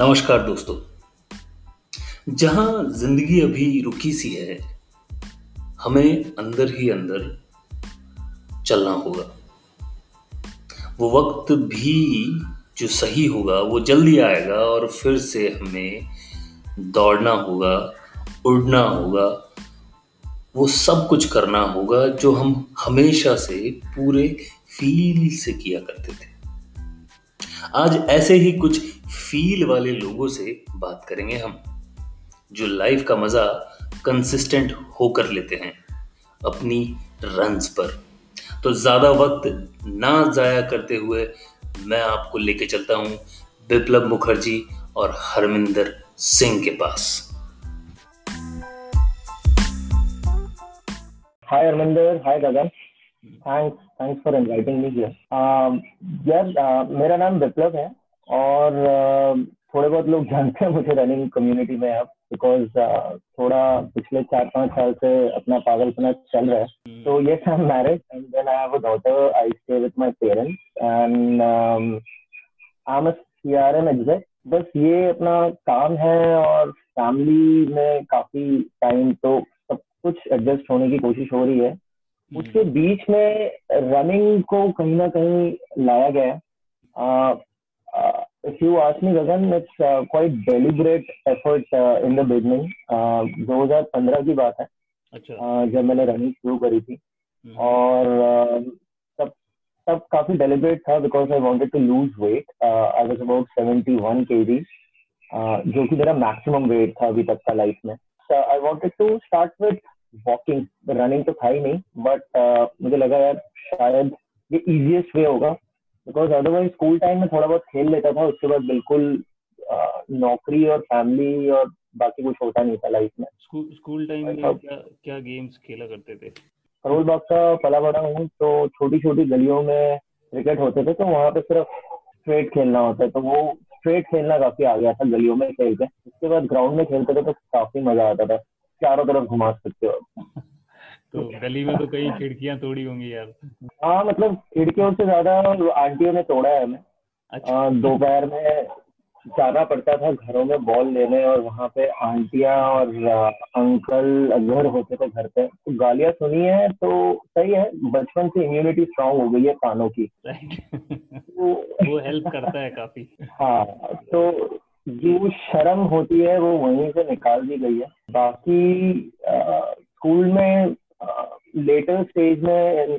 नमस्कार दोस्तों। जहाँ ज़िंदगी अभी रुकी सी है, हमें अंदर ही अंदर चलना होगा। वो वक्त भी जो सही होगा, वो जल्दी आएगा और फिर से हमें दौड़ना होगा, उड़ना होगा। वो सब कुछ करना होगा जो हम हमेशा से पूरे फील से किया करते थे। आज ऐसे ही कुछ फील वाले लोगों से बात करेंगे हम जो लाइफ का मज़ा कंसिस्टेंट होकर लेते हैं अपनी रन्स पर। तो ज़्यादा वक्त ना जाया करते हुए मैं आपको लेके चलता हूँ बिप्लब मुखर्जी और हरमिंदर सिंह के पास। Hi Harminder. Hi Gagan. Thanks, thanks for inviting me here. Um, यार uh, मेरा नाम विप्लव है और uh, थोड़े बहुत लोग जानते हैं मुझे रनिंग कम्युनिटी में अब बिकॉज़ uh, थोड़ा पिछले चार पाँच साल से अपना पागलपना चल रहा है तो ये I am married and then I have a daughter I stay with my parents and I am a CRM exact बस ये अपना काम है और फैमिली में काफ़ी टाइम तो सब कुछ एडजस्ट होने की कोशिश हो रही है। उसके बीच में रनिंग को कहीं ना कहीं लाया गया if you ask me Gagan it's quite deliberate effort in the beginning 2015 की बात है अच्छा। uh, जब मैंने रनिंग शुरू करी थी। हम्म। और uh, तब तब काफ़ी डेलिब्रेट था because I wanted to lose weight I was about 71 KG जो कि मेरा मैक्सिमम वेट था अभी तक का लाइफ में। I wanted to start with walking running तो था ही नहीं बट uh, मुझे लगा यार शायद ये इजिएस्ट वे होगा बिकॉज़ अदरवाइज़ स्कूल टाइम में थोड़ा बहुत खेल लेता था उसके बाद बिल्कुल uh, नौकरी और फैमिली और बाकी कुछ होता नहीं था लाइफ में। स्कूल टाइम में क्या क्या गेम्स खेला करते थे? करोल बाग का पला बड़ा हूँ तो छोटी छोटी गलियों में क्रिकेट होते थे तो वहाँ पे सिर्फ़ स्ट्रेट खेलना होता है तो वो स्ट्रेट खेलना काफ़ी आ गया था गलियों में खेल के उसके बाद ग्राउंड में खेलते थे तो काफ़ी मज़ा आता था। चारों तरफ़ घुमा सकते हो तो गली में तो कई खिड़कियाँ तोड़ी होंगी यार। हाँ मतलब खिड़कियों से ज़्यादा आंटियों ने तोड़ा है हमें। अच्छा। दोपहर में जाना पड़ता था घरों में बॉल लेने और वहाँ पे आंटिया और अंकल अगर होते थे घर पे। तो गालियाँ सुनी है तो सही है बचपन से इम्यूनिटी स्ट्रांग हो गई है कानों की। तो, वो हेल्प करता है काफ़ी। हाँ तो जो शर्म होती है वो वहीं से निकाल दी गई है बाकी स्कूल में लेटर स्टेज में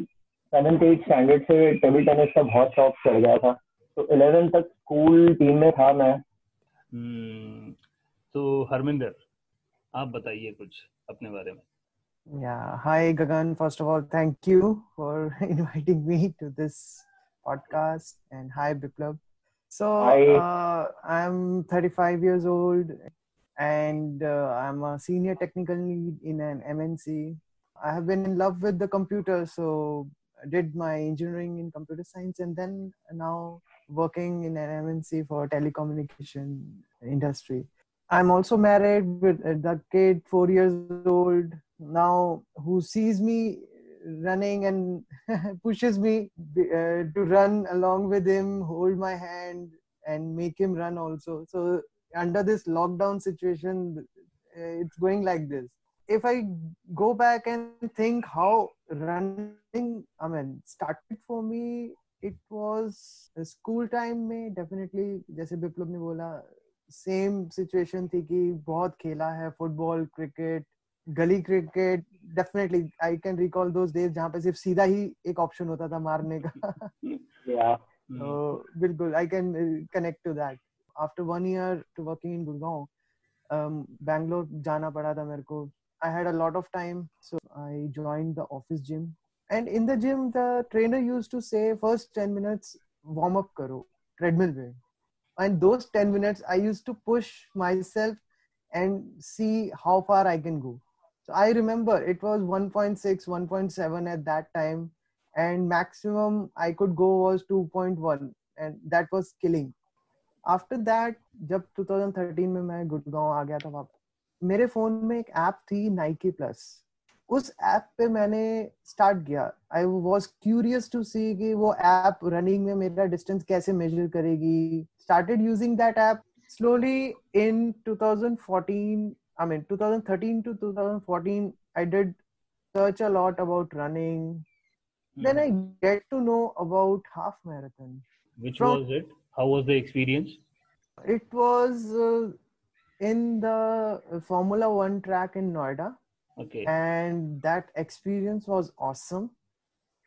सेवेंथ एट स्टैंडर्ड से टेबल टेनिस का बहुत शौक चढ़ गया था तो इलेवेंथ तक स्कूल टीम में था मैं hmm, तो हरमिंदर आप बताइए कुछ अपने बारे में Yeah, hi Gagan. First of all, thank you for inviting me to this podcast. And hi Biplab. So uh, I'm 35 years old and uh, I'm a senior technical lead in an MNC. I have been in love with the computer, so I did my engineering in computer science and then now working in an MNC for telecommunication industry. I'm also married with a kid, four years old now, who sees me running and pushes me uh, to run along with him, hold my hand, and make him run also. So under this lockdown situation, uh, it's going like this. If I go back and think how running, I mean, started for me, it was school time में definitely जैसे विप्लव ने बोला same situation थी कि बहुत खेला है football cricket गली cricket definitely I can recall those days जहाँ पे सिर्फ़ सीधा ही एक ऑप्शन होता था मारने का। तो बिल्कुल I can connect to that after one year to working in Gurgaon Bangalore जाना पड़ा था मेरे को। I had a lot of time so I joined the office gym and in the gym the trainer use to say first 10 minutes warm up करो treadmill पे. And those 10 minutes I used to push myself and see how far I can go So I remember it was 1.6, 1.7 at that time, and maximum I could go was 2.1, and that was killing. After that जब 2013 में मैं गुड़गांव आ गया था वापस मेरे phone में एक app थी नाइकी प्लस उस ऐप पे मैंने स्टार्ट किया. I was curious to see कि वो ऐप रनिंग में मेरा डिस्टेंस कैसे मेजर करेगी. Started using that app slowly in 2014 i mean 2013 to 2014 i did search a lot about running. Mm. then i get to know about half marathon. Which From, was it? How was the experience? It was uh, in the formula 1 track in noida. Okay. And that experience was awesome.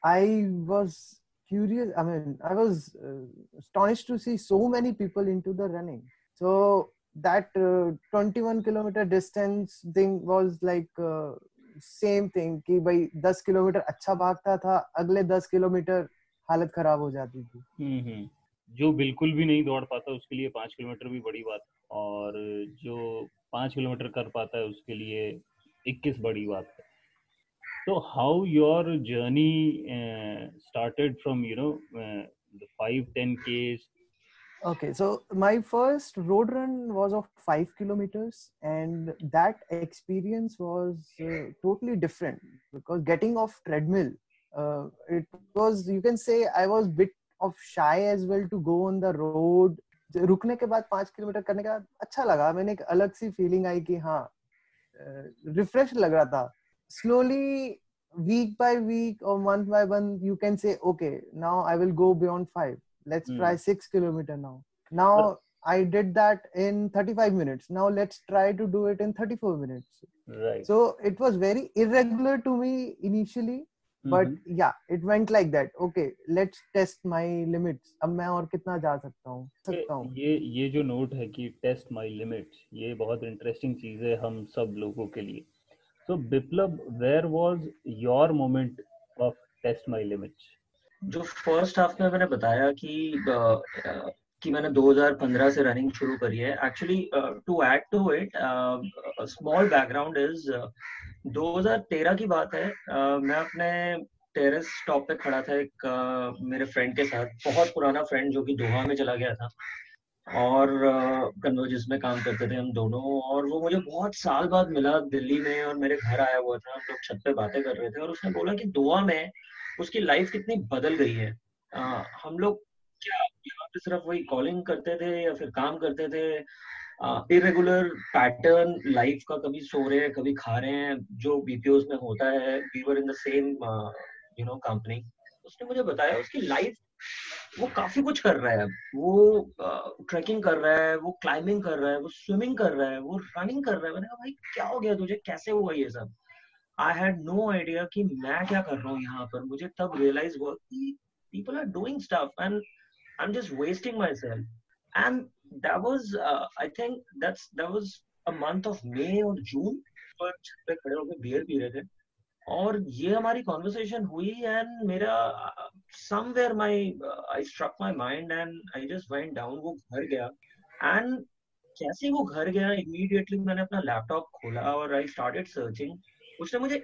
I was curious i mean i was uh, astonished to see so many people into the running. So that uh, 21 kilometer distance thing was like uh, same thing कि भाई 10 kilometre अच्छा भागता था अगले 10 kilometre हालत खराब हो जाती थी हम्म, हम्म। जो बिल्कुल भी नहीं दौड़ पाता उसके लिए पाँच किलोमीटर भी बड़ी बात और जो पाँच किलोमीटर कर पाता है उसके लिए इक्कीस बड़ी बात है तो how your journey started from you know five ten Ks Okay, so my first road run was of five kilometers, and that experience was uh, totally different because getting off treadmill, uh, it was you can say I was bit of shy as well to go on the road. रुकने के बाद पांच kilometre करने के बाद अच्छा लगा मैंने एक अलग सी फीलिंग आई कि हाँ रिफ्रेश लग रहा था slowly week by week or month by month you can say okay now i will go beyond 5 let's mm. try 6 kilometer now now but, i did that in 35 minutes now let's try to do it in 34 minutes right so it was very irregular to me initially but mm-hmm. yeah it went like that okay let's test my limits अब मैं और कितना जा सकता हूँ सकता हूँ ये ये जो नोट है कि टेस्ट माय लिमिट्स ये बहुत इंटरेस्टिंग चीज़ है हम सब लोगों के लिए तो Biplab where was your moment of test my limits जो फ़र्स्ट हाफ़ में मैंने बताया कि कि मैंने 2015 से रनिंग शुरू करी है। Actually to add to it small background is 2013 की बात है। uh, मैं अपने टेरेस टॉप पे खड़ा था एक uh, मेरे फ्रेंड के साथ बहुत पुराना फ्रेंड जो कि दोहा में चला गया था। और कन्वर्जिस uh, में काम करते थे हम दोनों। और वो मुझे बहुत साल बाद मिला दिल्ली में और मेरे घर आया हुआ था। हम लोग छत पे बातें कर रहे थे और उसने बोला कि दोहा में उसकी लाइफ कितनी बदल गई है। आ, हम लोग क्या यहाँ पे सिर्फ़ वही कॉलिंग करते थे या फिर काम करते थे? इरेगुलर पैटर्न लाइफ का कभी सो रहे हैं कभी खा रहे हैं जो बीपीओ में होता है we were in the same you know company उसने मुझे बताया उसकी लाइफ वो काफ़ी कुछ कर रहा है। वो ट्रैकिंग uh, कर रहा है वो क्लाइंबिंग कर रहा है वो स्विमिंग कर रहा है वो रनिंग कर रहा है। मैंने कहा भाई क्या हो गया तुझे? कैसे हुआ ये सब? आई हैड नो आइडिया कि मैं क्या कर रहा हूँ यहाँ पर। मुझे तब रियलाइज़ हुआ कि people are doing stuff and i'm just wasting myself. And that was uh, i think that's that was a month of may or june पर पे खड़े होकर बियर पी रहे थे। और ये हमारी कॉन्वर्सेशन हुई एंड मेरा somewhere my I struck my mind and I just went down वो घर गया। एंड कैसे वो घर गया? इमीडिएटली मैंने अपना लैपटॉप खोला और आई स्टार्टेड सर्चिंग उसने मुझे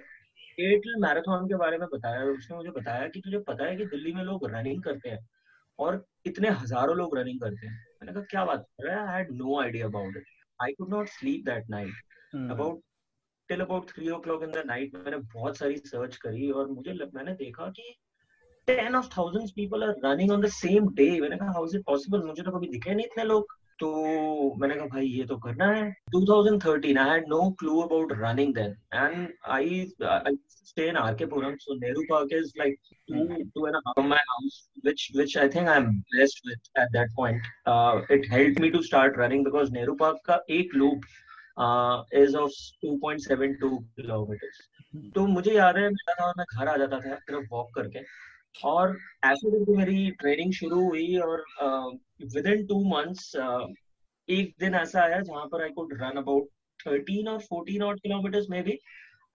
एयरटेल मैराथन के बारे में बताया उसने मुझे बताया कि तुझे पता है कि दिल्ली में लोग रनिंग करते हैं और इतने हज़ारों लोग रनिंग करते हैं। मैंने कहा क्या बात कर रहा है? I had no idea about it I could not sleep that night about till about three o'clock in the night मैंने बहुत सारी सर्च करी और मुझे मैंने देखा कि ten of thousand people are running on the same day मैंने कहा हाउ इज़ इट पॉसिबल मुझे तो कभी दिखे नहीं इतने लोग. तो मैंने कहा भाई ये तो करना है। 2013 I no clue about running then and I stay in RK Puram so Nehru park is like two two and half my house which which I think I am blessed with at that point it help me to start running because Nehru park का एक loop is of 2.72 kilometre तो मुझे याद है मैं घर आ जाता था सिर्फ़ वॉक करके। और ऐसे करके मेरी ट्रेनिंग शुरू हुई और विद इन टू मंथ्स एक दिन ऐसा आया जहाँ पर I could run about thirteen और फोर्टीन आउट किलोमीटर्स में भी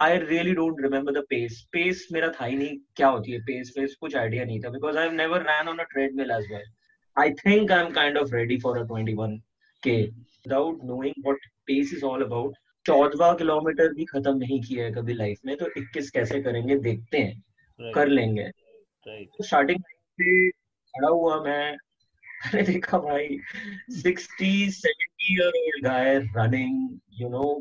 I really don't remember the pace pace मेरा था ही नहीं क्या होती है पेस पेस कुछ आइडिया नहीं था because I never ran on a treadmill as well I think I am kind of ready for a 21 K without knowing what pace is all about चौदवा kilometre भी खत्म नहीं किया है कभी लाइफ में तो 21 कैसे करेंगे देखते हैं right. कर लेंगे। तो स्टार्टिंग पे खड़ा हुआ मैं मैंने देखा भाई sixty seventy year old guy running you know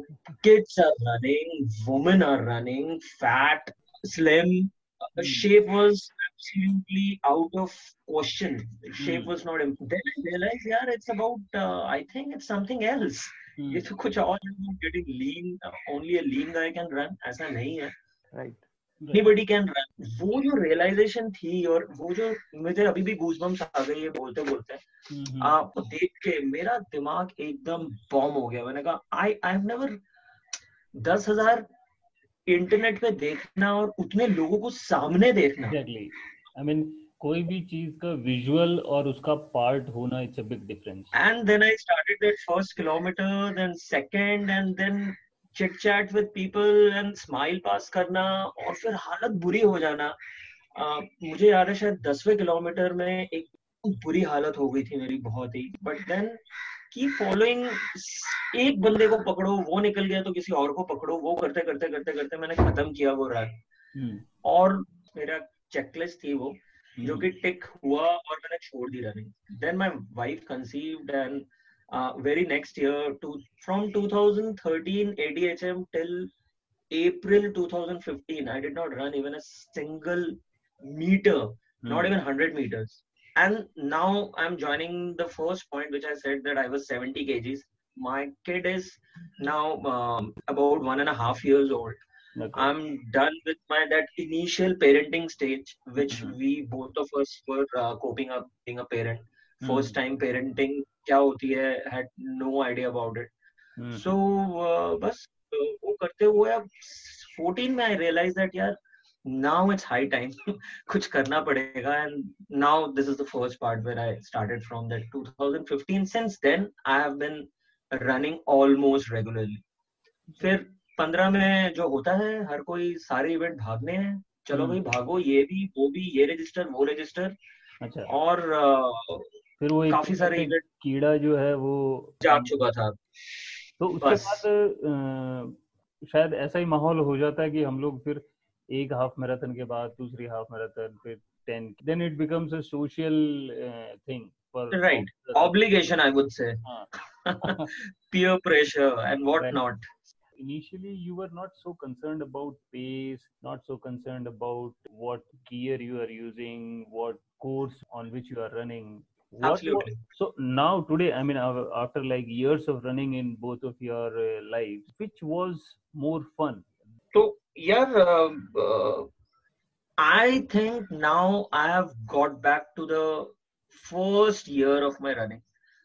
kids are running women are running fat slim shape was absolutely out of question. Shape mm. was not important. Then I realized, yeah, it's about. Uh, I think it's something else. Mm. ये तो कुछ और getting lean. Only a lean guy can run. ऐसा नहीं है. Right. Anybody can run. वो जो realization थी और वो जो मुझे अभी भी goosebumps आ गई है बोलते बोलते. आपको देख के मेरा दिमाग एकदम बॉम्ब हो गया मैंने कहा I I've never दस हज़ार इंटरनेट पे देखना और उतने लोगों को सामने देखना exactly. I mean, कोई भी चीज़ का विजुअल और उसका पार्ट होना it's a big difference and then I started that first kilometre then second and then chit chat with people and smile pass करना और फिर हालत बुरी हो जाना। uh, मुझे याद है शायद दसवें किलोमीटर में एक बुरी हालत हो गई थी मेरी बहुत ही। बट देन की फॉलोइंग एक बंदे को पकड़ो वो निकल गया तो किसी और को पकड़ो। वो करते करते करते करते मैंने खत्म किया वो रन हम्म। और मेरा चेकलिस्ट थी वो हम्म। जो कि टिक हुआ और मैंने छोड़ दी running then my wife conceived and Uh, very next year to from 2013 ADHM till April 2015, I did not run even a single meter, mm. not hmm. even 100 meters. And now I'm joining the first point, which I said that I was 70 kgs. My kid is now um, about one and a half years old. Okay. I'm done with my that initial parenting stage, which mm-hmm. we both of us were uh, coping up being a parent. Mm-hmm. First time parenting क्या होती है had no idea about it so बस uh, वो करते हुए अब 14 में I realise that यार नाउ इट्स हाई टाइम कुछ करना पड़ेगा and now this is the first part where I started from that 2015 since then I have been running almost regularly फिर 15 में जो होता है हर कोई सारे इवेंट भागने हैं। चलो हम्म। भाई भागो ये भी वो भी ये रजिस्टर वो रजिस्टर अच्छा। और uh, फिर वो एक काफ़ी सारे कीड़ा जो है वो जाग चुका था। तो उसके बाद शायद ऐसा ही माहौल हो जाता है कि हम लोग फिर एक हाफ़ मैराथन के बाद दूसरी हाफ़ मैराथन फिर ten then it becomes a social thing for right obligation I would say peer pressure and what not Initially, you were not so concerned about pace, not so concerned about what gear you are using, what course on which you are running. Absolutely. Was, so now today i mean after like years of running in both of your uh, lives which was more fun so yeah uh, uh, i think now i have got back to the first year of my running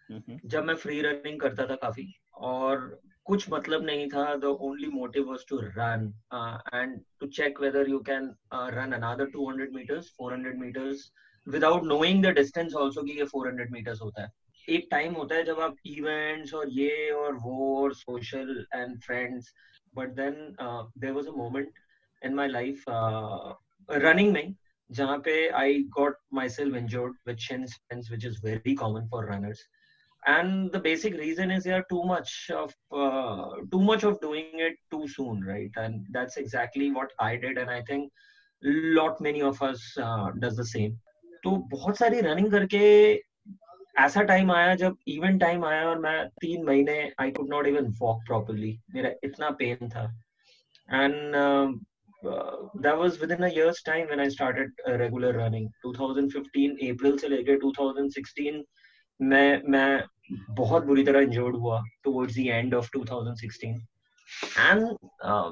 mm-hmm. जब मैं free running करता था काफी और कुछ मतलब नहीं था the only motive was to run and to check whether you can run another 200 metres 400 metres Without knowing the distance also कि ये 400 मीटर्स होता है एक टाइम होता है जब आप इवेंट्स और ये और वो और social and friends but then uh, there was a moment in my life uh, running में जहाँ पे I got myself injured with shin splints, which is very common for runners. And the basic reason is yeah, too much of uh, too much of doing it too soon, right? And that's exactly what I did, and I think lot many of us uh, does the same. तो बहुत सारी running करके ऐसा time आया जब event time आया और मैं तीन महीने I could not even walk properly मेरा इतना पेन था। And that was within a year's time when I started uh, regular running. 2015 अप्रैल से लेकर 2016 मैं मैं बहुत बुरी तरह इंजर्ड हुआ towards the end of 2016 and uh,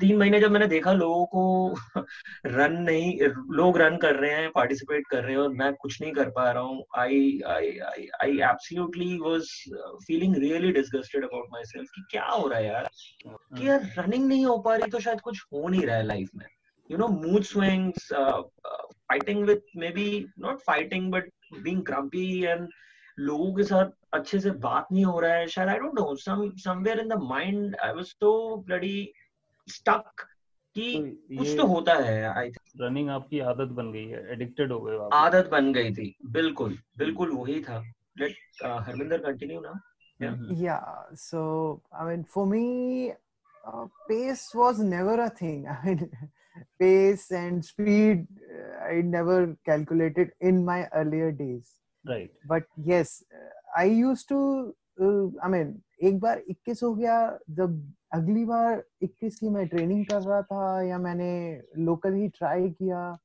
तीन महीने जब मैंने देखा, लोगों को रन नहीं, लोग रन कर रहे हैं पार्टिसिपेट कर रहे हैं और मैं कुछ नहीं कर पा रहा हूँ I I I I absolutely was feeling really disgusted about myself कि क्या हो रहा है यार? कि यार रनिंग नहीं हो पा रही तो शायद कुछ हो नहीं रहा है लाइफ में। You know mood swings fighting with maybe not fighting but being grumpy and लोगों के साथ अच्छे से बात नहीं हो रहा है। शायद I don't know some somewhere in the mind I was so bloody stuck कि तो कुछ तो होता है आई थिंक रनिंग आपकी आदत बन गई है एडिक्टेड हो गए आदत बन गई थी बिल्कुल हम्म। बिल्कुल वही था। हरविंदर कंटिन्यू ना या so I mean for me pace was never a thing I mean pace and speed uh, i never calculated in my earlier days. Right. But yes uh, i used to uh, i 21 ho gaya the अगली बार 21 की मैं training कर रहा था या मैंने local ही ट्राई किया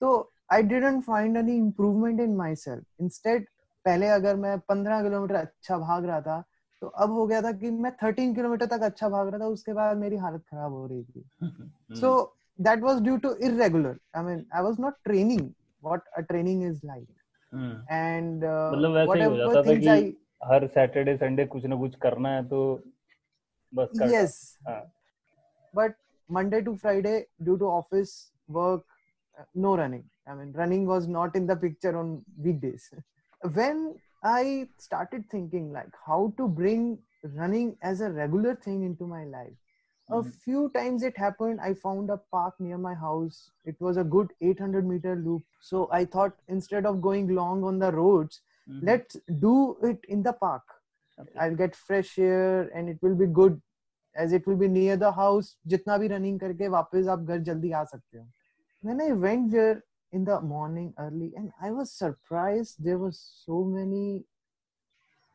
तो I didn't find any improvement in myself instead पहले अगर मैं पंद्रह किलोमीटर अच्छा भाग रहा था तो अब हो गया था कि मैं थर्टीन किलोमीटर तक अच्छा भाग रहा था उसके बाद मेरी हालत खराब हो रही थी। So that was due to irregular I mean I was not training what a training is like and मतलब वैसे ही हो जाता था कि हर सैटरडे संडे कुछ ना कुछ करना है तो Yes uh. but monday to friday due to office work no running i mean running was not in the picture on weekdays when i started thinking like how to bring running as a regular thing into my life a mm-hmm. few times it happened i found a park near my house it was a good 800 meter loop so i thought instead of going long on the roads mm-hmm. let's do it in the park okay. i'll get fresh air and it will be good as it will be near the house जितना भी running करके वापस आप घर जल्दी आ सकते हो when I went there in the morning early and I was surprised there were so many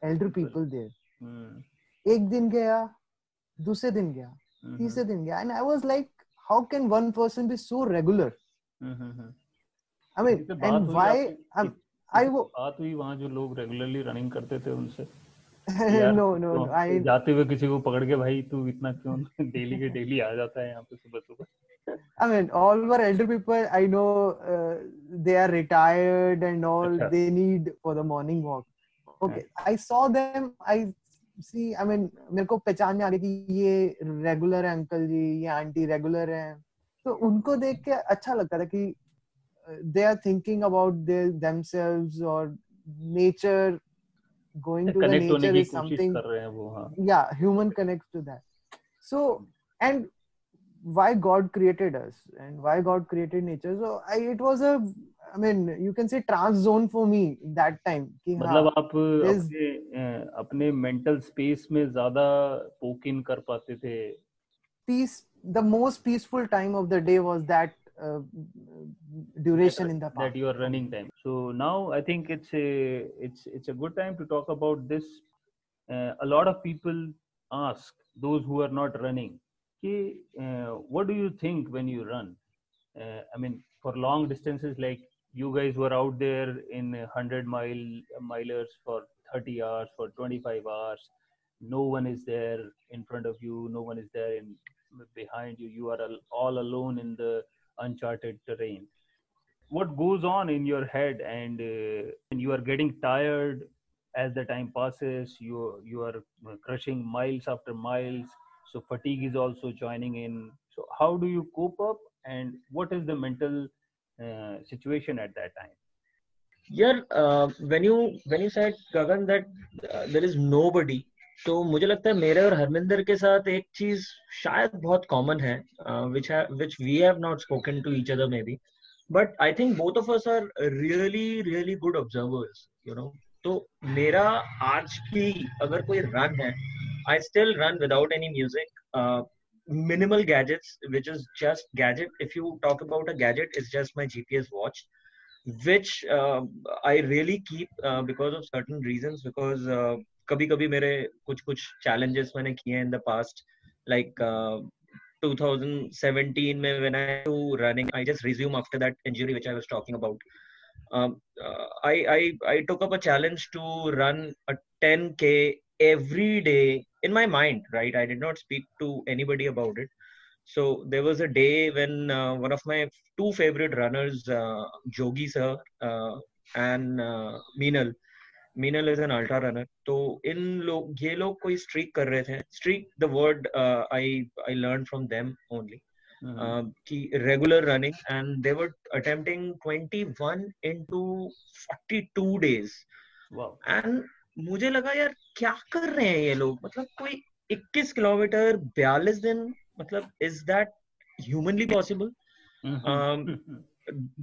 elder people there hmm. एक दिन गया दूसरे दिन गया mm-hmm. तीसरे दिन गया and I was like how can one person be so regular mm-hmm. I mean and why I वो बात हुई वहाँ जो लोग रेगुलरली रनिंग करते थे उनसे नो नो आई जाते हुए किसी को पकड़ के भाई तू इतना क्यों डेली के डेली आ जाता है यहाँ पे सुबह सुबह I mean, all were elder people. I know uh, they are retired and all. Achha. They need for the morning walk. Okay, I saw them. I see. I mean, मेरे को पहचान में आ गई कि ये रेगुलर है अंकल जी ये आंटी रेगुलर है तो उनको देख के अच्छा लगता था कि they are thinking about themselves और nature going to the nature is something yeah human connects to that so and why god created us and why god created nature so I, it was a I mean, you can say trans zone for me that time. कि मतलब आप अपने अपने mental space में ज़्यादा poke in कर पाते थे. Peace. The most peaceful time of the day was that uh, duration that, in the park. that you are running time. So now i think it's a it's it's a good time to talk about this. Uh, a lot of people ask those who are not running okay, uh, what do you think when you run? Uh, i mean for long distances like you guys were out there in 100 mile milers for 30 hours for 25 hours. No one is there in front of you. No one is there in behind you. You are all alone in the uncharted terrain. What goes on in your head and uh, you are getting tired as the time passes you you are crushing miles after miles so fatigue is also joining in. So how do you cope up and what is the mental uh, situation at that time? Yeah uh, when you when you said gagan that uh, there is nobody तो मुझे लगता है मेरे और हरमिंदर के साथ एक चीज़ शायद बहुत कॉमन है which we have not I still run without any music minimal gadget which is just gadget if you talk about a gadget is just my G P S watch which I really keep because of certain reason because कभी कभी मेरे कुछ कुछ challenges मैंने किए in the past like 2017 में when I to running I just resume after that injury which I was talking about I I up a challenge to run a 10k every day in my mind right I did not speak to anybody about it so there was a day when one of my two favourite runners Jogi sir and Meenal uh, Meenal is an ultra runner तो इन लोग ये लोग कोई streak कर रहे थे। Streak the word I I learn from them only कि regular running and they were attempting 21 into 42 days and मुझे लगा यार क्या कर रहे हैं ये लोग? मतलब कोई 21 किलोमीटर 42 दिन मतलब is that humanly possible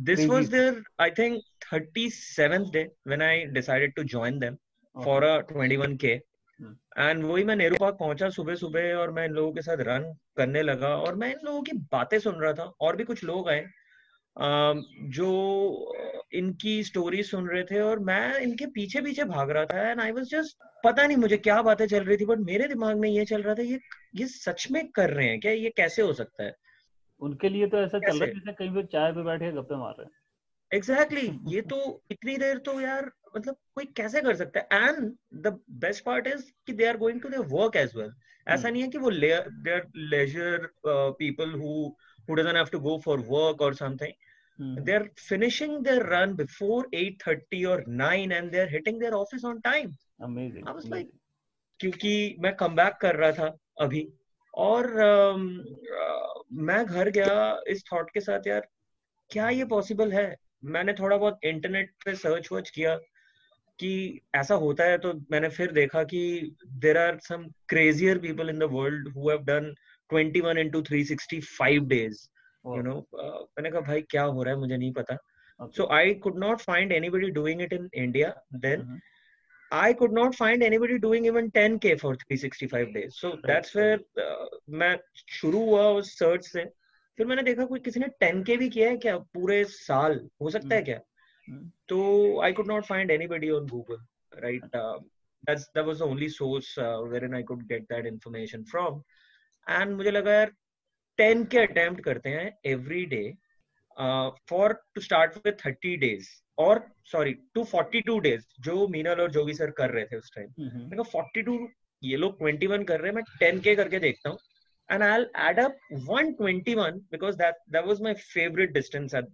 this Crazy. was their i think 37th day when i decided to join them okay. for a 21k and वही मैं नेहरू पार्क पहुँचा सुबह सुबह और मैं इन लोगों के साथ रन करने लगा और मैं इन लोगों की बातें सुन रहा था। और भी कुछ लोग आए जो इनकी स्टोरी सुन रहे थे और मैं इनके पीछे पीछे भाग रहा था एंड आई वाज जस्ट पता नहीं मुझे क्या बातें चल रही थी बट मेरे दिमाग में ये चल रहा था ये ये सच में कर रहे हैं क्या? ये कैसे हो सकता है? उनके लिए तो ऐसा चल रहा है जैसे कहीं पे चाय पे बैठे गप्पे मार रहे हैं। एग्जैक्टली exactly, ये तो इतनी देर तो यार मतलब कोई कैसे कर सकता है? And the best part is कि they are going to their work as well ऐसा नहीं है कि वो they are leisure people who who doesn't have to go for work और something they are finishing their run before 8:30 और 9 and they are hitting their office on time amazing I was like क्योंकि मैं come back कर रहा था अभी। और uh, uh, मैं घर गया इस थॉट के साथ यार क्या ये पॉसिबल है? मैंने थोड़ा बहुत इंटरनेट पे सर्च वर्च किया कि ऐसा होता है तो मैंने फिर देखा कि there are some crazier people in the world who have done 21 into 365 days you know? uh, मैंने कहा भाई क्या हो रहा है? मुझे नहीं पता. So I could not find doing it in India then. Mm-hmm. I could not find anybody doing even 10k for 365 days so right. that's where uh, मैं शुरू हुआ उस सर्च से फिर मैंने देखा कोई किसी ने 10k भी किया है क्या पूरे साल हो सकता है क्या तो I could not find anybody on Google, right? Uh, that's that was the only source uh, wherein I could get that information from. And मुझे लगा यार 10 के अटेम्प्ट करते हैं every day for to start with 30 days और sorry to 42 days जो मीनल और Jogi sir कर रहे थे उस टाइम मैंने कहा 42 ये लोग 21 कर रहे हैं मैं टेन के करके देखता हूँ। And I'll add up 121 because that that was my favorite distance at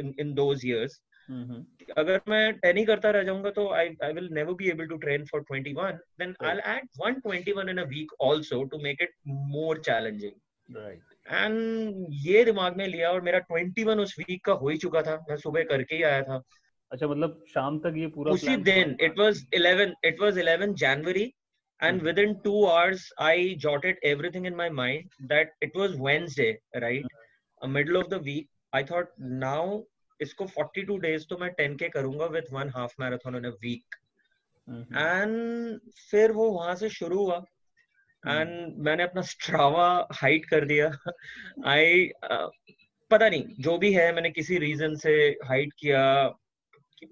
in, in those years. Mm-hmm. अगर मैं टेन ही करता रह जाऊँगा तो I I will never be able to train for 21 then I will add 121 in a week also to make it more challenging and ये दिमाग में लिया और मेरा 21 उस वीक का हो ही चुका था। मैं सुबह करके ही आया था। अच्छा मतलब शाम तक ये पूरा उसी दिन it was 11 it was 11 January and within 2 hours i jotted everything in my mind that it was wednesday right? Mm-hmm. a middle of the week i thought now इसको 42 डेज़ तो मैं 10 के करूँगा with one half marathon in a week and फिर वो वहाँ से शुरू हुआ। And mm-hmm. मैंने अपना स्ट्रावा हाइट कर दिया। आई uh, पता नहीं जो भी है मैंने किसी रीजन से हाइट किया।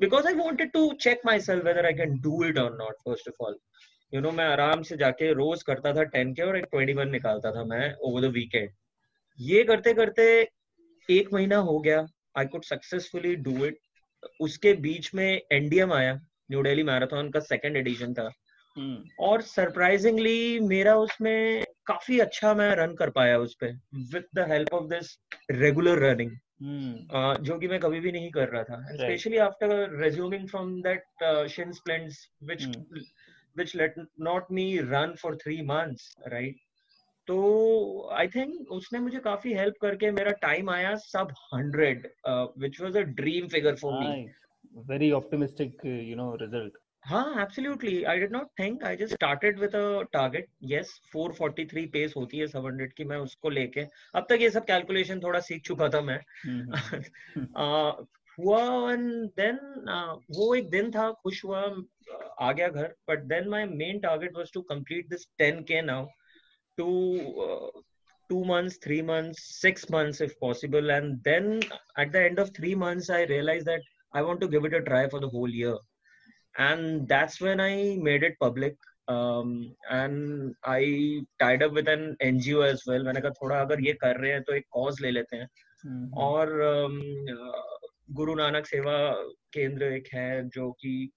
Because I wanted to check myself whether I can do it और not first of all you know मैं आराम से जाके रोज करता था टेन के और एक ट्वेंटी वन निकालता था मैं ओवर द वीकेंड ये करते करते एक महीना हो गया। I could successfully do it उसके बीच में एनडीएम आया न्यू दिल्ली मैराथन का सेकेंड एडिशन था। hmm. और सरप्राइजिंगली मेरा उसमें काफ़ी अच्छा मैं रन कर पाया उस पर with the help of this regular running जो कि मैं कभी भी नहीं कर रहा था। Specially after resuming from that shin splints which which let not me run for three months right? तो आई थिंक उसने मुझे काफ़ी हेल्प करके मेरा टाइम आया sub hundred which was a dream figure for me very optimistic you know result हाँ absolutely I did not think I just started with a target yes 443 pace होती है 700 की मैं उसको लेके अब तक ये सब कैलकुलेशन थोड़ा सीख चुका था मैं uh, हुआ एंड देन uh, वो एक दिन था खुश हुआ आ गया घर but then my main target was to complete this 10k now uh, two months three months six months if possible and then at the end of three months i realized that i want to give it a try for the whole year and that's when i made it public. Um, and i tied up with an ngo as well. मैंने कहा थोड़ा अगर ये कर रहे हैं तो एक कॉज ले लेते हैं. mm-hmm. और गुरु नानक सेवा केंद्र एक है जो कि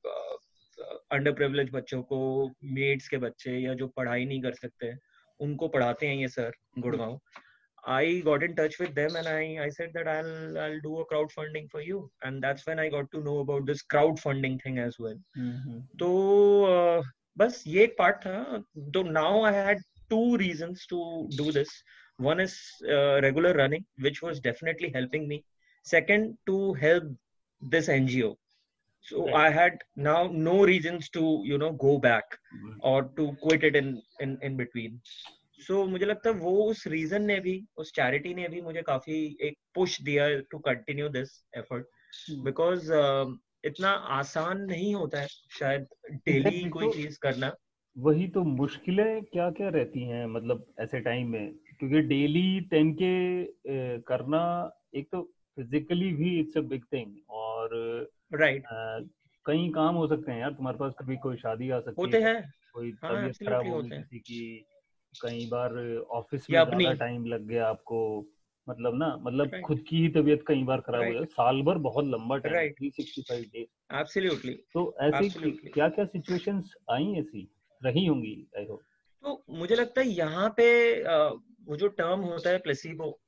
अंडर प्रिविलेज बच्चों को मेड्स के बच्चे या जो पढ़ाई नहीं कर सकते उनको पढ़ाते हैं ये sir Gurgaon. I got in touch with them and I I said that I'll I'll do a crowdfunding for you and that's when I got to know about this crowdfunding thing as well. Mm-hmm. तो uh, बस ये एक part था तो now I had two reasons to do this. One is uh, regular running, which was definitely helping me. Second, to help this NGO. So right. I had now no reasons to you know go back mm-hmm. or to quit it in in in between. So so, मुझे लगता है वो उस reason ने भी उस charity ने भी मुझे काफ़ी एक पुश दिया to continue this effort because इतना आसान नहीं होता है शायद डेली कोई तो, चीज़ करना। वही तो मुश्किलें क्या क्या रहती हैं मतलब ऐसे टाइम में? क्योंकि डेली टेन के करना एक तो फिजिकली भी इट्स अ बिग थिंग और राइट right. कई काम हो सकते हैं यार तुम्हारे पास कभी कोई शादी आ सकती होते है है। कोई हाँ, तबीयत खराब हो। किसी की कई बार ऑफ़िस में ज़्यादा टाइम लग गया आपको मतलब ना मतलब right. खुद की ही तबीयत कई बार खराब right. हो जाए। साल भर बहुत लंबा time right. Three sixty five days absolutely तो ऐसे क्या क्या सिचुएशंस आई ऐसी? रही होंगी आई होप तो मुझे लगता है यहाँ पे वो जो टर्म होता है प्लेसिबो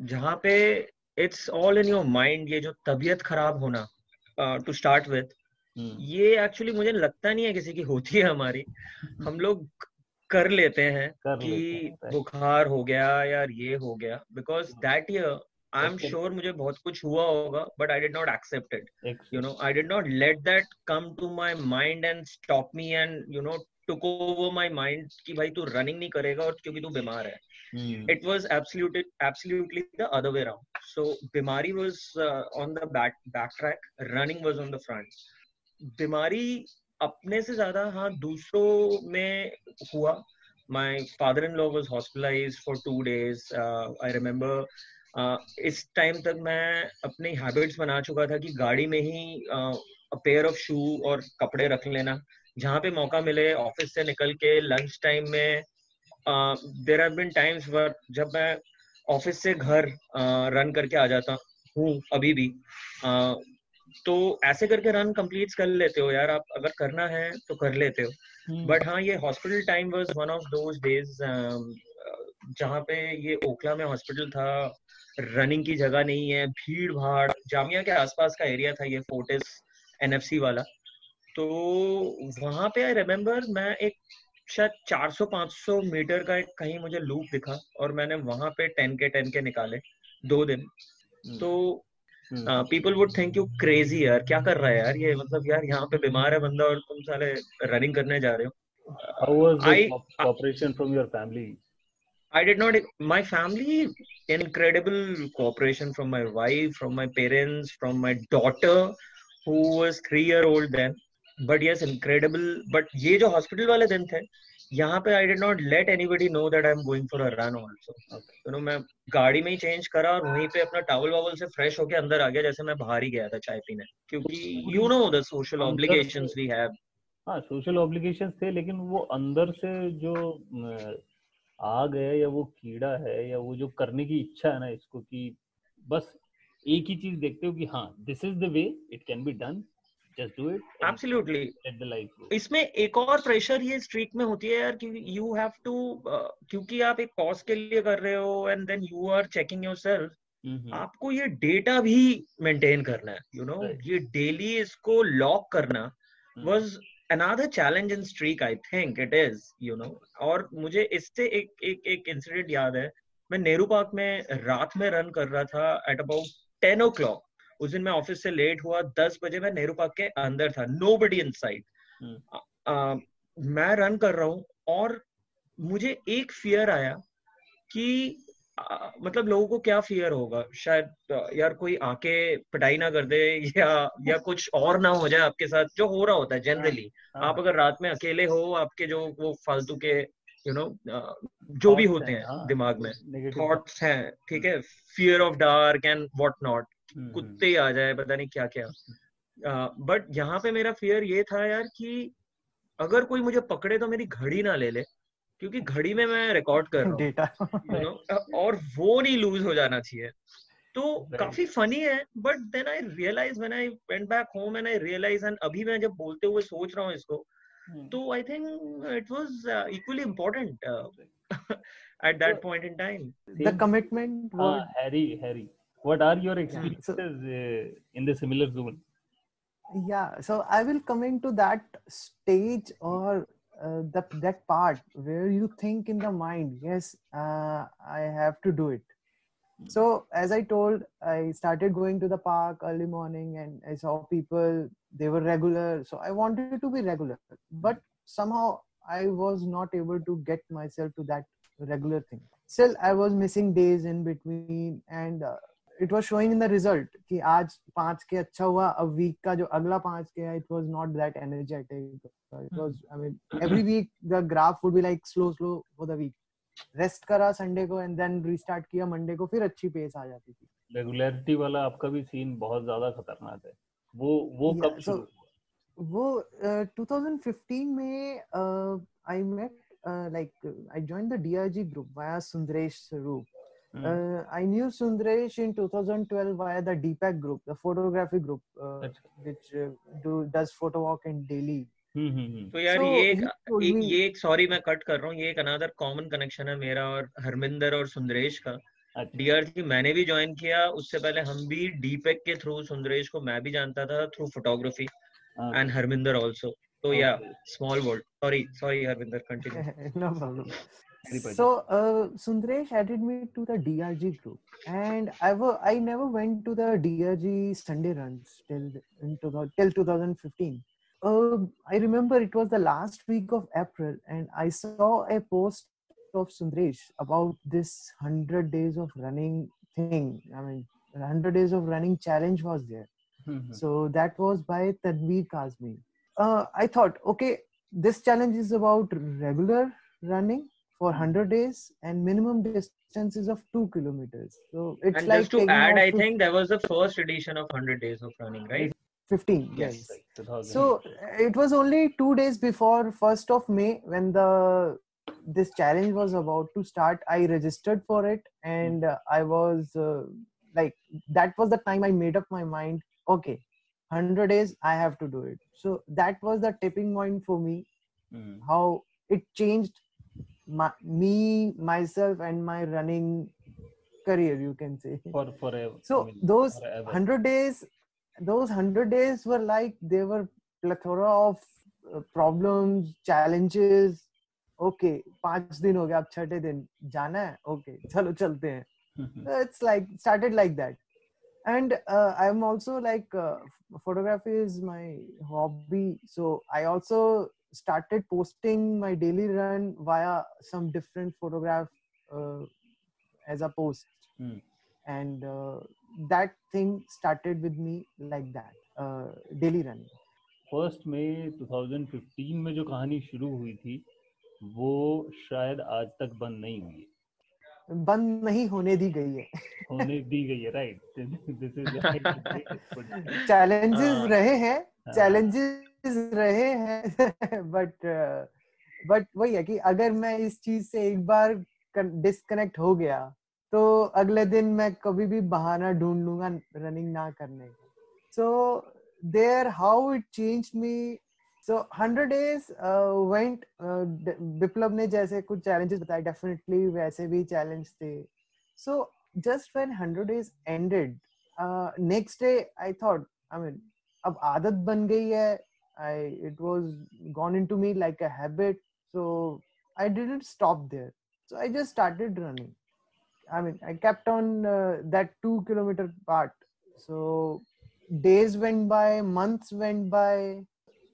जहाँ पे it's all in your mind ये जो तबीयत खराब होना टू स्टार्ट विथ ये एक्चुअली मुझे लगता नहीं है किसी की होती है हमारी। हम लोग कर लेते हैं कर कि लेते बुखार हो गया यार ये हो गया because that year I am sure मुझे बहुत कुछ हुआ होगा but I did not accept it you know I did not let that come to my mind and stop me and you know took over my mind कि भाई तू running नहीं करेगा और क्योंकि तू बीमार है। It was absolutely absolutely the other way round so बीमारी was on the back back track running was on the front बीमारी अपने से ज़्यादा हाँ दूसरों में हुआ। My father in law was hospitalize for two days I remember इस टाइम तक मैं अपनी हैबिट्स बना चुका था कि गाड़ी में ही पेयर ऑफ़ शू और कपड़े रख लेना। जहाँ पे मौका मिले ऑफ़िस से निकल के लंच टाइम में देर हैव बिन टाइम्स जब मैं ऑफ़िस से घर रन uh, करके आ जाता हूँ अभी भी uh, तो ऐसे करके रन कंप्लीट कर लेते हो यार आप अगर करना है तो कर लेते हो बट हम्म। हाँ ये hospital time was one of those days जहाँ पे ये ओखला में हॉस्पिटल था रनिंग की जगह नहीं है भीड़ भाड़ जामिया के आसपास का एरिया था ये फोर्टिस एनएफसी वाला तो वहाँ पे आई रिमेम्बर मैं एक शायद 400-500 मीटर का एक कहीं मुझे लूप दिखा और मैंने वहाँ पे 10 के 10 के निकाले दो दिन हम्म। तो people would think you crazy यार क्या कर रहा है यार ये मतलब यार यहाँ पे बीमार है बंदा और तुम साले रनिंग करने जा रहे हो how was the I, cooperation from your family I did not my family incredible cooperation from my wife from my parents from my daughter who was 3 year old then but yes incredible but ये जो hospital वाले दिन थे यहाँ पे I did not let anybody know that I am going for a run also you know मैं गाड़ी में ही चेंज करा और वहीं पे अपना टावल वावल से फ्रेश होके अंदर आ गया जैसे मैं बाहर ही गया था चाय पीने। क्योंकि you know the social obligations we have हाँ सोशल ऑब्लिगेशंस थे लेकिन वो अंदर से जो आग है या वो कीड़ा है या वो जो करने की इच्छा है ना इसको कि बस एक ही चीज़ देखते हो कि हाँ this is the way it can be done just do it absolutely. get the life इसमें एक और प्रेशर ये स्ट्रीक में होती है यार कि यू हैव टू क्योंकि आप एक कॉज के लिए कर रहे हो and then you are checking yourself आपको ये डेटा भी मेंटेन करना है you you no know? right. ये डेली इसको लॉक करना was another challenge in streak I think it is you know और मुझे इससे एक एक एक इंसिडेंट याद है। मैं नेहरू पार्क में रात में रन कर रहा था at about ten o'clock उस दिन मैं ऑफ़िस से लेट हुआ दस बजे मैं नेहरू पार्क के अंदर था नो बडी इन साइड मैं रन कर रहा हूँ और मुझे एक फियर आया कि आ, मतलब लोगों को क्या फियर होगा? शायद यार कोई आके पिटाई ना कर दे या या कुछ और ना हो जाए आपके साथ जो हो रहा होता है जनरली हाँ, हाँ। आप अगर रात में अकेले हो आपके जो वो फालतू के यू नो जो भी होते हैं हाँ, दिमाग में थॉट्स हैं ठीक है? Fear of dark and what not कुत्ते हम्म। आ जाए पता नहीं क्या क्या बट यहाँ पे मेरा फियर ये था यार कि अगर कोई मुझे पकड़े तो मेरी घड़ी ना ले ले क्योंकि घड़ी में मैं रिकॉर्ड कर रहा हूँ you know, और वो नहीं लूज हो जाना चाहिए। तो काफ़ी फनी है but then I realize when I went back home and I realize and अभी मैं जब बोलते हुए सोच रहा हूँ इसको हम्म। तो I think it was equally important at that point in time the commitment Harry Harry what are your experiences yeah, so, uh, in the similar zone? Yeah so i will come into that stage or uh, that that part where you think in the mind yes uh, i have to do it. So as i told i started going to the park early morning and i saw people they were regular so i wanted to be regular but somehow i was not able to get myself to that regular thing. Still i was missing days in between and uh, it was showing in the result कि आज पाँच के अच्छा हुआ अब week का जो अगला पाँच के है it was not that energetic it was I mean every week the graph would be like slow slow for the week rest करा संडे को एंड देन रीस्टार्ट किया मंडे को फिर अच्छी पेस आ जाती थी। रेगुलरिटी वाला आपका भी सीन बहुत ज़्यादा खतरनाक है। वो वो yeah, कब so, वो uh, 2015 में I met like I joined the DRG group via Sundaresh Swaroop Mm. Uh, I knew Sundaresh in 2012 via the Deepak group, the photography group, uh, which uh, do does photo walk in Delhi. तो यार so, ये एक, एक ये एक sorry मैं cut कर रहा हूँ ये एक अनदर कॉमन कनेक्शन है मेरा और हरमिंदर और सुंदरेश का। डीआरजी मैंने भी ज्वाइन किया उससे पहले हम भी डीपेक के थ्रू सुंदरेश को मैं भी जानता था through photography and Harminder also तो yeah small world sorry sorry Harminder continue no problem so uh, Sundaresh added me to the DRG group, and I w- I never went to the DRG Sunday runs till into till 2015. Uh, I remember it was the last week of April, and I saw a post of Sundaresh about this hundred days of running thing. I mean, hundred days of running challenge was there. Mm-hmm. So that was by Tanveer Kazmi. Uh, I thought, okay, this challenge is about regular running for 100 days and minimum distances of 2 kilometers. So it's and like just to add i think that was the first edition of 100 days of running right? 15 yes, yes. so it was only two days before first of may when the this challenge was about to start. I registered for it and uh, i was uh, like that was the time i made up my mind okay 100 days i have to do it. So that was the tipping point for me mm. how it changed my, me myself and my running career you can say for forever so I mean, those forever. 100 days those 100 days were like they were plethora of uh, problems challenges okay okay, पांच दिन हो गया अब छठे दिन जाना है okay okay, चलो चलते हैं it's like started like that and uh, i'm also like uh, photography is my hobby so i also started posting my daily run via some different photograph uh, as a post hmm. and uh, that thing started with me like that uh, daily run first में 2015 में जो कहानी शुरू हुई थी वो शायद आज तक बंद नहीं हुई बंद नहीं होने दी गई है होने दी गई है राइट दिस इज़ चैलेंजेस रहे हैं चैलेंजेस रहे हैं बट बट वही है कि अगर मैं इस चीज़ से एक बार डिस्कनेक्ट हो गया तो अगले दिन मैं कभी भी बहाना ढूंढ लूँगा रनिंग ना करने का। So there how it change me so hundred days went Viplav ने जैसे कुछ चैलेंजेस बताए डेफिनेटली वैसे भी चैलेंज थे। So just when hundred days ended next day I thought I mean अब आदत बन गई है I it was gone into me like a habit. So I didn't stop there. So I just started running. I mean, I kept on uh, that two kilometer part. So days went by, months went by,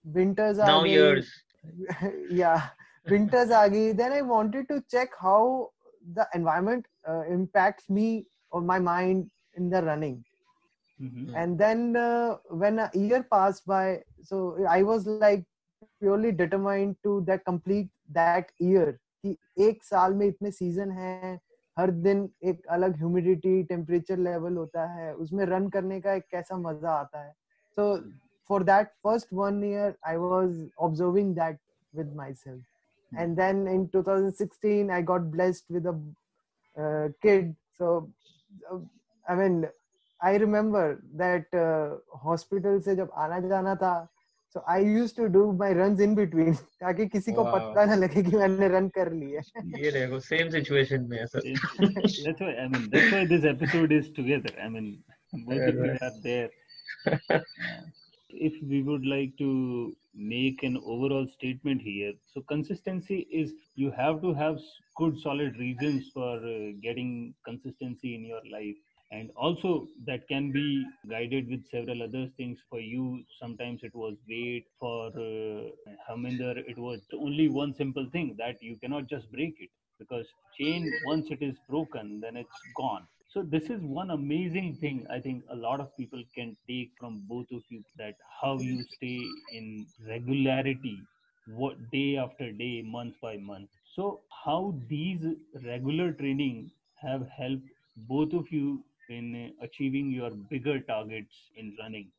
winters are now years. yeah, winters are Then I wanted to check how the environment uh, impacts me or my mind in the running. Mm-hmm. And then uh, when a year passed by, so I was like purely determined to that complete that year. कि एक साल में इतने season हैं हर दिन एक अलग humidity temperature level होता है उसमें रन करने का एक कैसा मज़ा आता है so for that first one year I was observing that with myself mm-hmm. and then in 2016 i got blessed with a uh, kid so uh, i mean I remember that hospital से जब आना जाना था so I used to do my runs in between ताकि किसी को पता ना लगे कि मैंने रन कर लिया ये देखो सेम सिचुएशन में है sir that's why I mean that's why this episode is together I mean both of you are there if we would like to make an overall statement here so consistency is you have to have good solid reasons for uh, getting consistency in your life and also that can be guided with several other things for you. Sometimes it was weight for uh, Harminder. It was only one simple thing that you cannot just break it. Because chain once it is broken then it's gone. So this is one amazing thing i think a lot of people can take from both of you that how you stay in regularity what day after day month by month. So how these regular training have helped both of you in achieving your bigger targets in running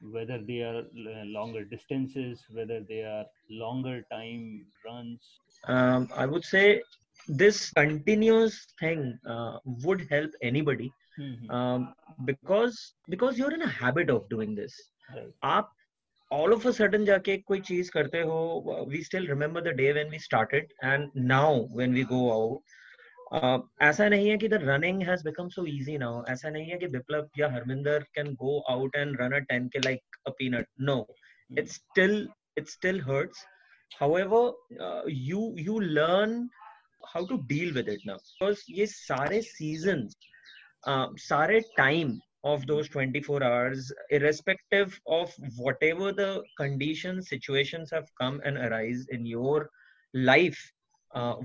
whether they are longer distances whether they are longer time runs um, i would say this continuous thing uh, would help anybody mm-hmm. um, because because you're in a habit of doing this right. आप all of a sudden जाके कोई चीज करते हो we still remember the day when we started and now when we go out ऐसा नहीं है कि the running has become so easy now ऐसा नहीं है कि विप्लव या Harminder can go out and run a 10 K like a peanut no it's still it's still hurts however you you learn how to deal with it now because ये सारे season सारे time of those 24 hours irrespective of whatever the conditions situations have come and arise in your life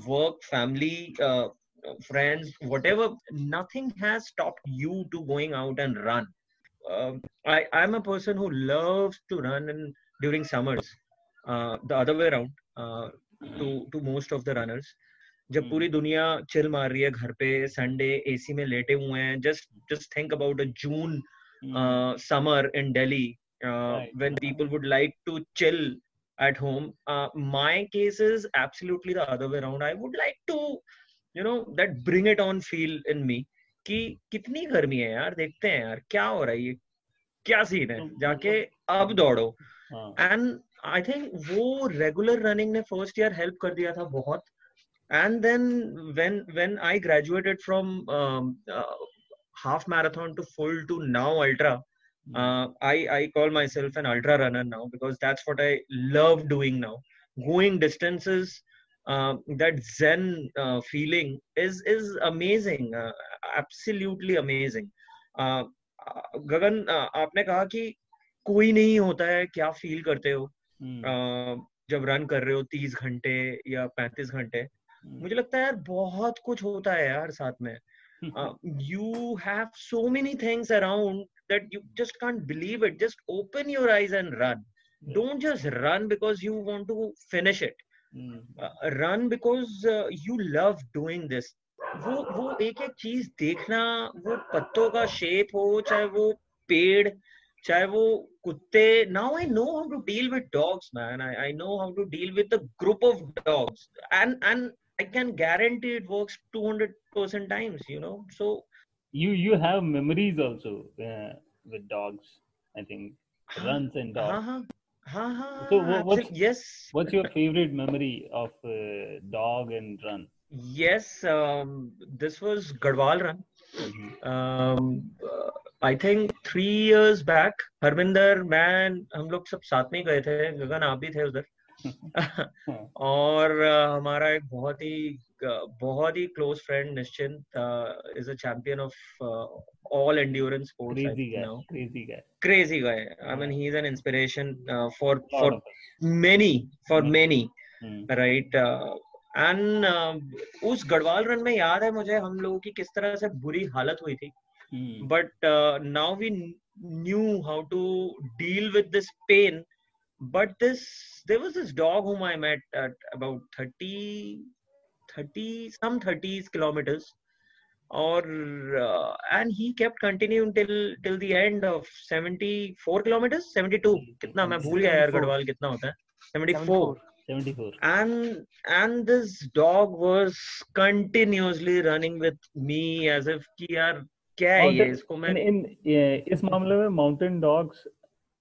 work family friends whatever nothing has stopped you to going out and run um, i i'm a person who loves to run in, during summers uh, the other way around uh, to to most of the runners जब पूरी दुनिया chill मार रही है घर पे Sunday AC में लेटे हुए हैं just just think about a June summer in Delhi when people would like to chill at home uh, my case is absolutely the other way around i would like to you know that bring it on feel in me कि कितनी गर्मी है यार देखते हैं यार क्या हो रहा है ये क्या सीन है जाके अब दौड़ो एंड आई थिंक वो रेगुलर रनिंग ने फ़र्स्ट ईयर हेल्प कर दिया था बहुत and then when when i graduated from um, uh, half marathon to full to now ultra hmm. uh, i i call myself an ultra runner now because that's what i love doing now going distances uh, that zen uh, feeling is is amazing uh, absolutely amazing. Uh, गगन आपने कहा कि कोई नहीं होता है क्या feel करते हो? hmm. जब रन कर रहे हो तीस घंटे या पैंतीस घंटे मुझे लगता है यार बहुत कुछ होता है यार साथ में। You have so many things around that you just can't believe it just open your eyes and run don't just run because you want to finish it Run because you love doing this वो वो एक एक चीज देखना वो पत्तों का shape हो चाहे वो पेड़ चाहे वो कुत्ते now I know how to deal with dogs man I I know how to deal with the group of dogs and and I can guarantee it works 200% times, you know. So you you have memories also uh, with dogs, I think. Runs and dogs. Uh-huh. Uh-huh. So what, what's, yes. What's your favorite memory of uh, dog and run? Yes, um, this was Gadwal run. Mm-hmm. Um, uh, I think three years back Harvinder मैं हम लोग सब साथ में गए थे गगन आप भी थे उधर और हमारा एक बहुत ही बहुत ही close friend Nishchint is a champion of all endurance sports crazy guy crazy guy I mean he is an inspiration for for many for many right and उस गढ़वाल रन में याद है मुझे हम लोगों की किस तरह से बुरी हालत हुई थी। But now we knew how to deal with this pain but this there was this dog whom i met at about 30 30 some 30 kilometers or uh, and he kept continuing till till the end of 74 kilometers 72 कितना मैं भूल गया यार गढ़वाल कितना होता है 74 74 and and this dog was continuously running with me as if कि यार क्या है ये इसको मैं इन इस मामले में माउंटेन डॉग्स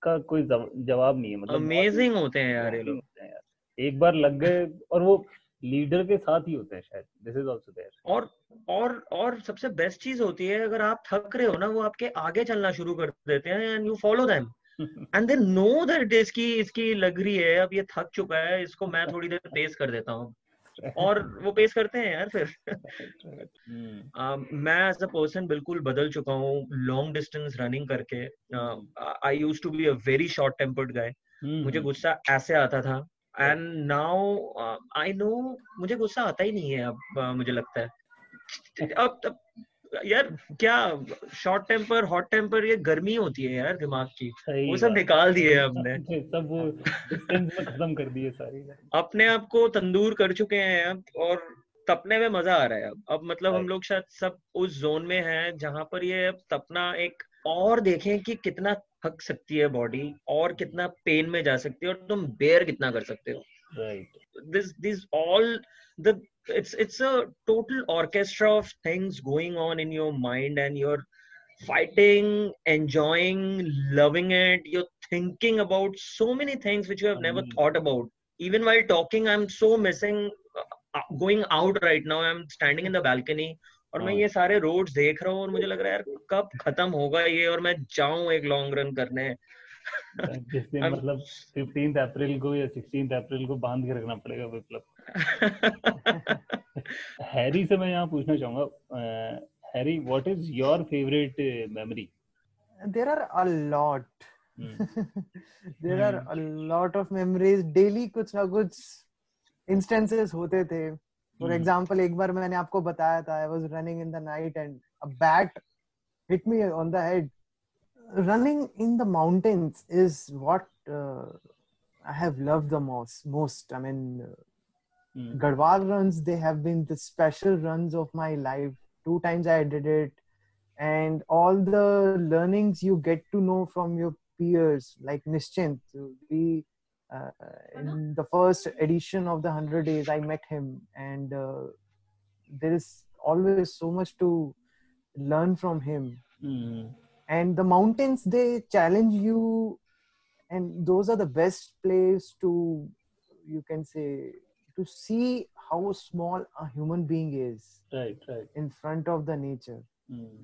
का कोई जवाब नहीं है मतलब अमेजिंग होते हैं यार ये लोग। एक बार लग गए और वो लीडर के साथ ही होते हैं शायद। दिस इज़ आल्सो देयर और और और सबसे बेस्ट चीज़ होती है अगर आप थक रहे हो ना वो आपके आगे चलना शुरू कर देते हैं and you follow them and they know that इसकी इसकी लग रही है अब ये थक चुका है इसको मैं थोड़ी देर तेज कर देता हूँ। और वो पेश करते हैं यार फिर। uh, मैं एज अ पर्सन बिल्कुल बदल चुका हूँ लॉन्ग डिस्टेंस रनिंग करके। I use to be a very short tempered guy मुझे गुस्सा ऐसे आता था। एंड नाउ आई नो मुझे गुस्सा आता ही नहीं है अब uh, मुझे लगता है। अब तब यार क्या शॉर्ट टेम्पर हॉट टेम्पर ये गर्मी होती है यार दिमाग की। वो सब निकाल दिए हमने। सब वो खत्म कर दिए सारी। अपने आप को तंदूर कर चुके हैं अब और तपने में मज़ा आ रहा है अब। अब मतलब हम लोग शायद सब उस जोन में हैं जहाँ पर ये अब तपना एक और देखें कि कितना थक सकती है बॉडी और कितना पेन में जा सकती है और तुम बेयर कितना कर सकते हो। Right. This these all the it's it's a total orchestra of things going on in your mind and you're fighting enjoying loving it you're thinking about so many things which you have never thought about even while talking i'm so missing uh, going out right now i'm standing in the balcony और मैं ये सारे roads देख रहा हूँ और मुझे लग रहा है यार कब खत्म होगा ये और मैं जाऊँ एक लॉन्ग रन करने जिस दिन मतलब 15 अप्रैल को या 16 अप्रैल को बाँध के रखना पड़ेगा विप्लव हैरी से मैं यहाँ पूछना चाहूँगा Harry what is your favourite memory there are a there are a of memories daily कुछ ना कुछ इंस्टेंसेस होते थे। For example hmm. एक बार मैंने आपको बताया था I was running in the night and a bat hit me on the head running in the mountains is what I have love the most I mean mm. Garhwal runs they have been the special runs of my life two times I did it and all the learnings you get to know from your peers like Nischint. We uh, in the first edition of the 100 days, I met him, and uh, there is always so much to learn from him. Mm. And the mountains they challenge you, and those are the best place to you can say to see how small a human being is right right. in front of the nature. Mm.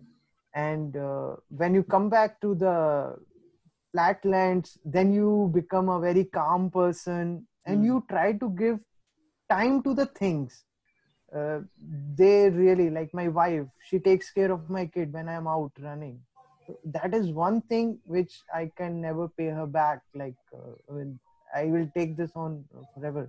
and uh, when you come back to the flatlands then you become a very calm person and mm. you try to give time to the things. Uh, they really like my wife she takes care of my kid when i'm out running. So that is one thing which i can never pay her back. Like uh, I, I will take this on forever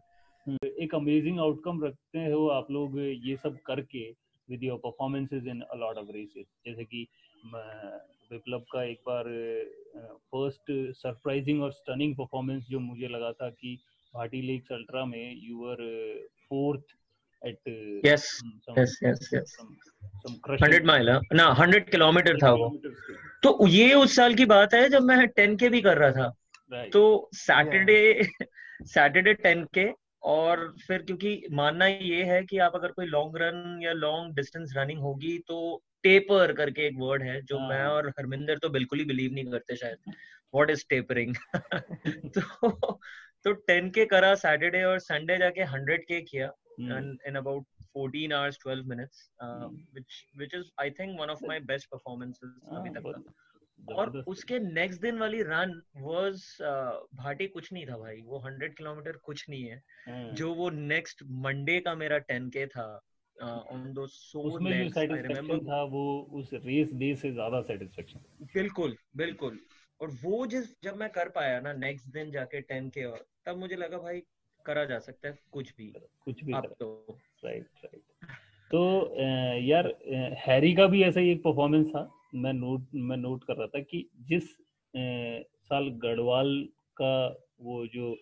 एक amazing outcome रखते हो आप लोग ये सब करके with your performances in a lot of races जैसे कि विप्लव का एक बार फ़र्स्ट सरप्राइजिंग और स्टनिंग परफॉर्मेंस जो मुझे लगा था कि भाटी लेक्स अल्ट्रा में you were fourth at yes yes yes yes 100 mile ना 100 किलोमीटर था वो। तो ये उस साल की बात है जब मैं टेन के भी कर रहा था। Right. तो सैटरडे सैटरडे 10 के और फिर क्योंकि मानना ये है कि आप अगर कोई लॉन्ग रन या लॉन्ग डिस्टेंस रनिंग होगी तो टेपर करके एक वर्ड है जो मैं हाँ। और हरमिंदर तो बिल्कुल ही बिलीव नहीं करते शायद व्हाट इज़ टेपरिंग तो तो 10 के करा सैटरडे और संडे जाके 100 के किया in about 14 hours 12 minutes uh, hmm. which which is i think one of my best performances अभी तक का और उसके नेक्स्ट दिन वाली रन वाज भाटी कुछ नहीं था भाई वो हंड्रेड किलोमीटर कुछ नहीं है। हम्म। जो वो नेक्स्ट मंडे का मेरा टेन के था ऑन दो सो था वो उस रेस डे से ज़्यादा सेटिस्फेक्शन बिल्कुल बिल्कुल। और वो जिस जब मैं कर पाया ना नेक्स्ट दिन जाके टेन के और तब मुझे लगा भाई करा जा सकता है कुछ भी। कुछ भी अब तो। राइट राइट तो यार हैरी का भी ऐसा ही एक परफॉर्मेंस था। मैं नोट मैं नोट कर रहा था कि जिस ए, साल गढ़वाल का वो जो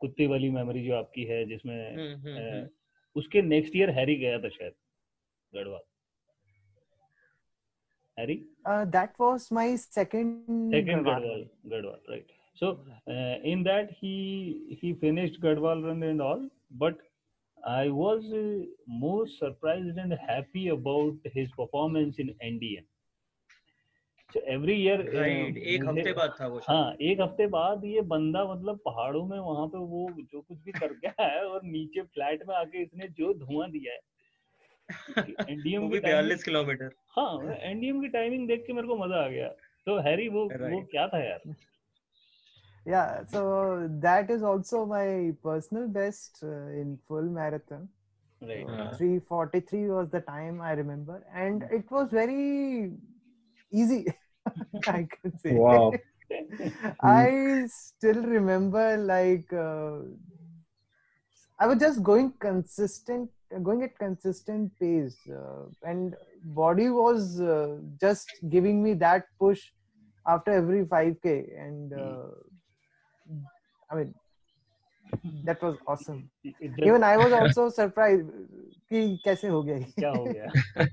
कुत्ते वाली मेमोरी जो आपकी है जिसमें हम्म, हम्म, हम्म। उसके नेक्स्ट ईयर हैरी गया था शायद Garhwal. Harry that was my second second Garhwal Garhwal right so uh, in that he he finished gadwal run and all but i was uh, more surprised and happy about his performance in ndn every year right एक हफ़्ते बाद था वो हाँ एक हफ़्ते बाद ये बंदा मतलब पहाड़ों में वहाँ पे वो जो कुछ भी कर गया है और नीचे फ्लैट में आके इसने जो धुआँ दिया है। एनडीएम की बयालीस किलोमीटर। हाँ एनडीएम की टाइमिंग देख के मेरे को मज़ा आ गया। तो हैरी वो वो क्या था यार? Yeah so that is also my personal best uh, in full marathon. Right. Uh, 343 was the time i remember and it was very easy. I can say. Wow. I still remember like uh, I was just going consistent, going at consistent pace, uh, and body was uh, just giving me that push after every 5k, and uh, I mean that was awesome. Even I was also surprised कि कैसे हो गया क्या हो गया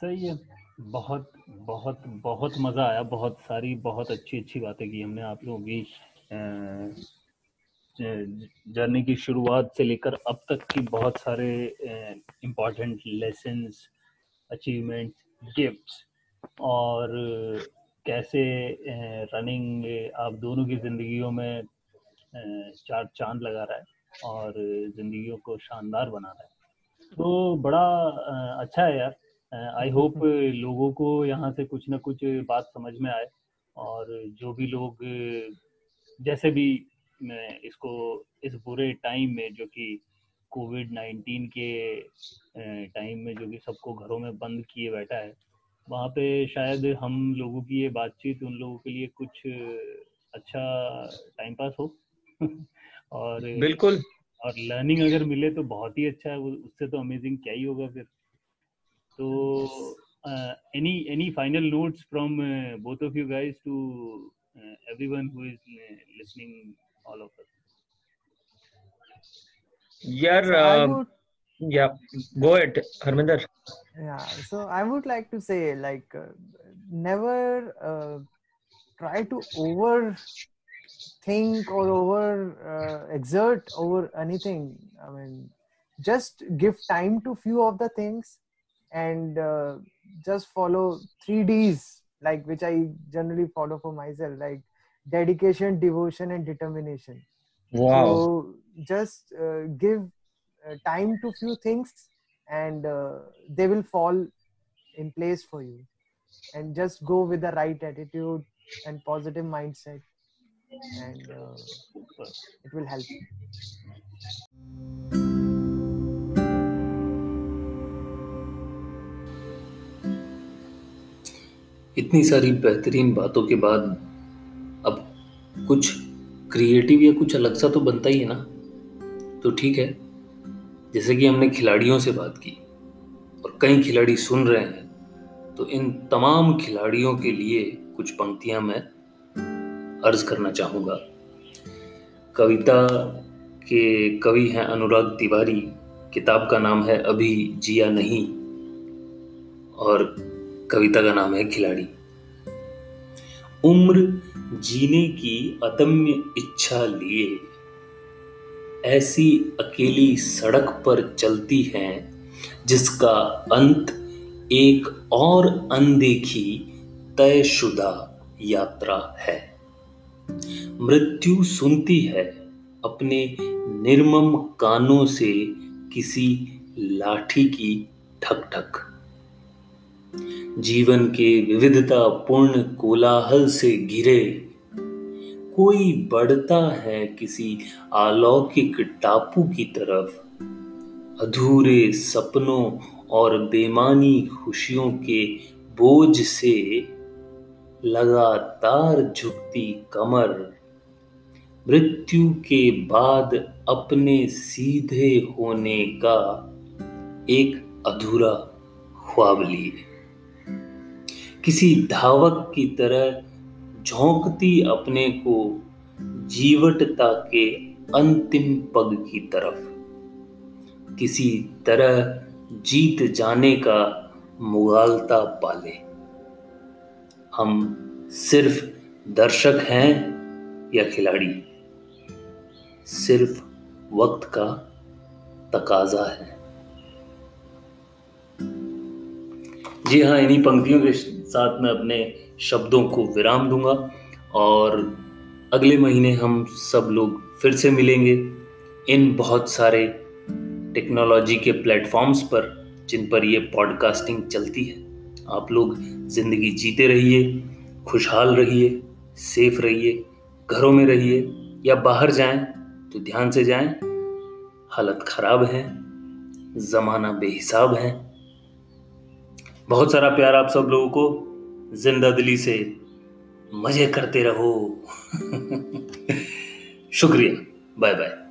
सही है बहुत बहुत बहुत मज़ा आया, बहुत सारी, बहुत अच्छी अच्छी बातें की हमने आप लोगों की जर्नी की शुरुआत से लेकर अब तक की बहुत सारे इंपॉर्टेंट लेसन अचीवमेंट गिफ्ट्स और कैसे रनिंग आप दोनों की ज़िंदगियों में चार चाँद लगा रहा है और ज़िंदगियों को शानदार बना रहा है। तो बड़ा अच्छा है यार। आई होप लोगों को यहाँ से कुछ ना कुछ बात समझ में आए और जो भी लोग जैसे भी मैं इसको इस बुरे टाइम में जो कि कोविड नाइन्टीन के टाइम में जो कि सबको घरों में बंद किए बैठा है वहाँ पे शायद हम लोगों की ये बातचीत उन लोगों के लिए कुछ अच्छा टाइम पास हो। और बिल्कुल। और लर्निंग अगर मिले तो बहुत ही अच्छा है उससे तो अमेजिंग क्या ही होगा फिर। So, uh, any any final notes from uh, both of you guys to uh, everyone who is uh, listening, all of us. Yeah, so um, would, yeah. Go ahead, Harminder. Yeah. So I would like to say, like, uh, never uh, try to over think or over exert over anything. I mean, just give time to few of the things and uh, just follow three D's, like which I generally follow for myself, like dedication, devotion, and determination. Wow. So just uh, give uh, time to few things, and uh, they will fall in place for you. And just go with the right attitude and positive mindset, and uh, it will help. इतनी सारी बेहतरीन बातों के बाद अब कुछ creative या कुछ अलग सा तो बनता ही है ना? तो ठीक है। जैसे कि हमने खिलाड़ियों से बात की और कई खिलाड़ी सुन रहे हैं तो इन तमाम खिलाड़ियों के लिए कुछ पंक्तियाँ मैं अर्ज़ करना चाहूँगा। कविता के कवि हैं अनुराग तिवारी, किताब का नाम है अभी जिया नहीं। और कविता का नाम है खिलाड़ी। उम्र जीने की अदम्य इच्छा लिए ऐसी अकेली सड़क पर चलती है, जिसका अंत एक और अनदेखी तयशुदा यात्रा है। मृत्यु सुनती है अपने निर्मम कानों से किसी लाठी की ठक ठक जीवन के विविधता, पूर्ण कोलाहल से घिरे। कोई बढ़ता है किसी अलौकिक टापू की तरफ़। अधूरे सपनों और बेमानी खुशियों के बोझ से लगातार झुकती कमर। मृत्यु के बाद अपने सीधे होने का एक अधूरा ख्वाब लिए। किसी धावक की तरह झोंकती अपने को जीवटता के अंतिम पग की तरफ़। किसी तरह जीत जाने का मुगालता पाले। हम सिर्फ़ दर्शक हैं या खिलाड़ी? सिर्फ़ वक्त का तकाजा है। जी हाँ इन्हीं पंक्तियों के साथ में अपने शब्दों को विराम दूँगा और अगले महीने हम सब लोग फिर से मिलेंगे इन बहुत सारे टेक्नोलॉजी के प्लेटफॉर्म्स पर जिन पर ये पॉडकास्टिंग चलती है। आप लोग ज़िंदगी जीते रहिए, खुशहाल रहिए, सेफ़ रहिए, घरों में रहिए या बाहर जाएँ तो ध्यान से जाएँ, हालत ख़राब है, ज़माना बेहिसाब है। बहुत सारा प्यार आप सब लोगों को ज़िंदा दिली से मज़े करते रहो। शुक्रिया। Bye bye.